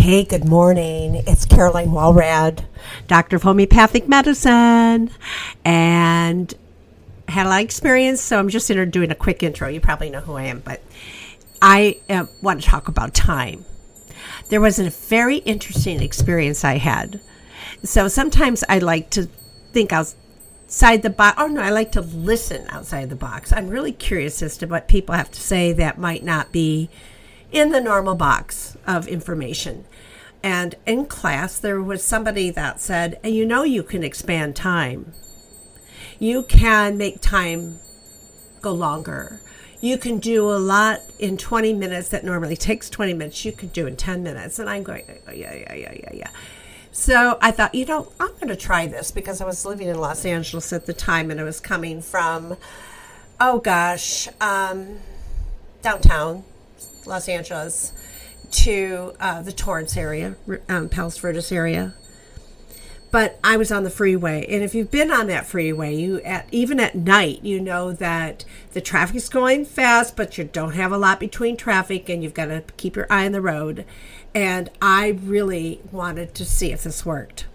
Hey, good morning. It's Caroline Walrad, Doctor of Homeopathic Medicine, and had a lot of experience. So I'm just doing a quick intro. You probably know who I am, but I uh, want to talk about time. There was a very interesting experience I had. So sometimes I like to think outside the box. Oh no, I like to listen outside the box. I'm really curious as to what people have to say that might not be in the normal box of information. And in class, there was somebody that said, You know, you can expand time. You can make time go longer. You can do a lot in 20 minutes that normally takes 20 minutes. You could do in 10 minutes. And I'm going, oh, Yeah, yeah, yeah, yeah, yeah. So I thought, you know, I'm going to try this because I was living in Los Angeles at the time and I was coming from, oh gosh, um, downtown Los Angeles to uh, the Torrance area, um, Palos Verdes area. But I was on the freeway, and if you've been on that freeway, you at even at night, you know that the traffic's going fast, but you don't have a lot between traffic, and you've got to keep your eye on the road. And I really wanted to see if this worked.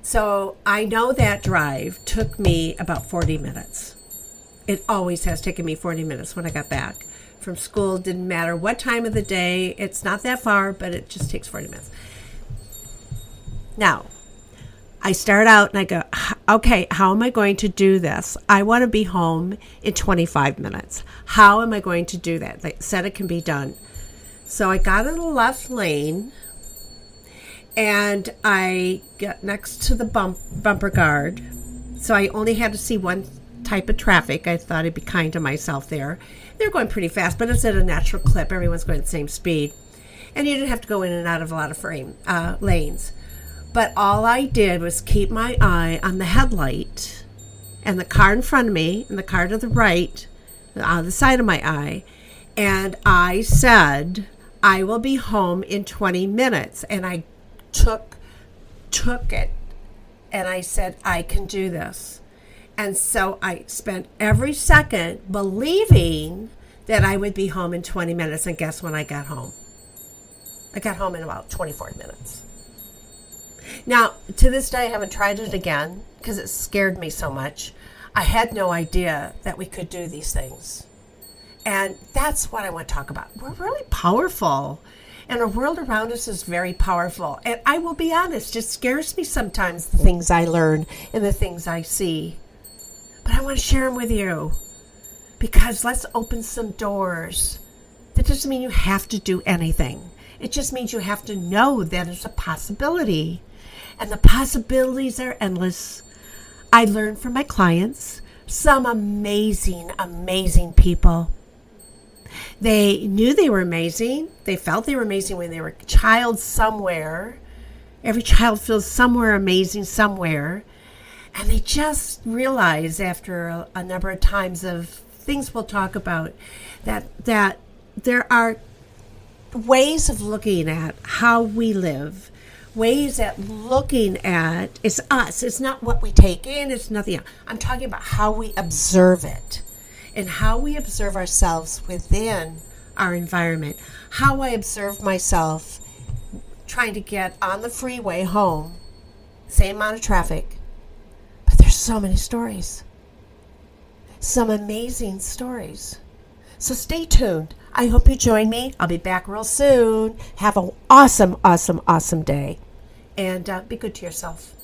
So I know that drive took me about 40 minutes. It always has taken me 40 minutes when I got back from school. Didn't matter what time of the day. It's not that far, but it just takes 40 minutes. Now, I start out and I go, okay, how am I going to do this? I want to be home in 25 minutes. How am I going to do that? They said it can be done. So I got in the left lane and I got next to the bump, bumper guard. So I only had to see one type of traffic. I thought I'd be kind to myself there. They're going pretty fast, but it's at a natural clip. Everyone's going at the same speed. And you didn't have to go in and out of a lot of frame uh, lanes. But all I did was keep my eye on the headlight and the car in front of me and the car to the right, on the side of my eye. And I said, I will be home in 20 minutes. And I took took it and I said, I can do this. And so I spent every second believing that I would be home in 20 minutes. And guess when I got home? I got home in about 24 minutes. Now, to this day, I haven't tried it again because it scared me so much. I had no idea that we could do these things. And that's what I want to talk about. We're really powerful, and our world around us is very powerful. And I will be honest, it scares me sometimes the things I learn and the things I see but I want to share them with you because let's open some doors. That doesn't mean you have to do anything. It just means you have to know that it's a possibility. And the possibilities are endless. I learn from my clients, some amazing, amazing people. They knew they were amazing. They felt they were amazing when they were a child somewhere. Every child feels somewhere amazing somewhere. And they just realize after a, a number of times of things we'll talk about that that there are ways of looking at how we live ways at looking at it's us it's not what we take in it's nothing else. i'm talking about how we observe it and how we observe ourselves within our environment how i observe myself trying to get on the freeway home same amount of traffic so many stories. Some amazing stories. So stay tuned. I hope you join me. I'll be back real soon. Have an awesome, awesome, awesome day. And uh, be good to yourself.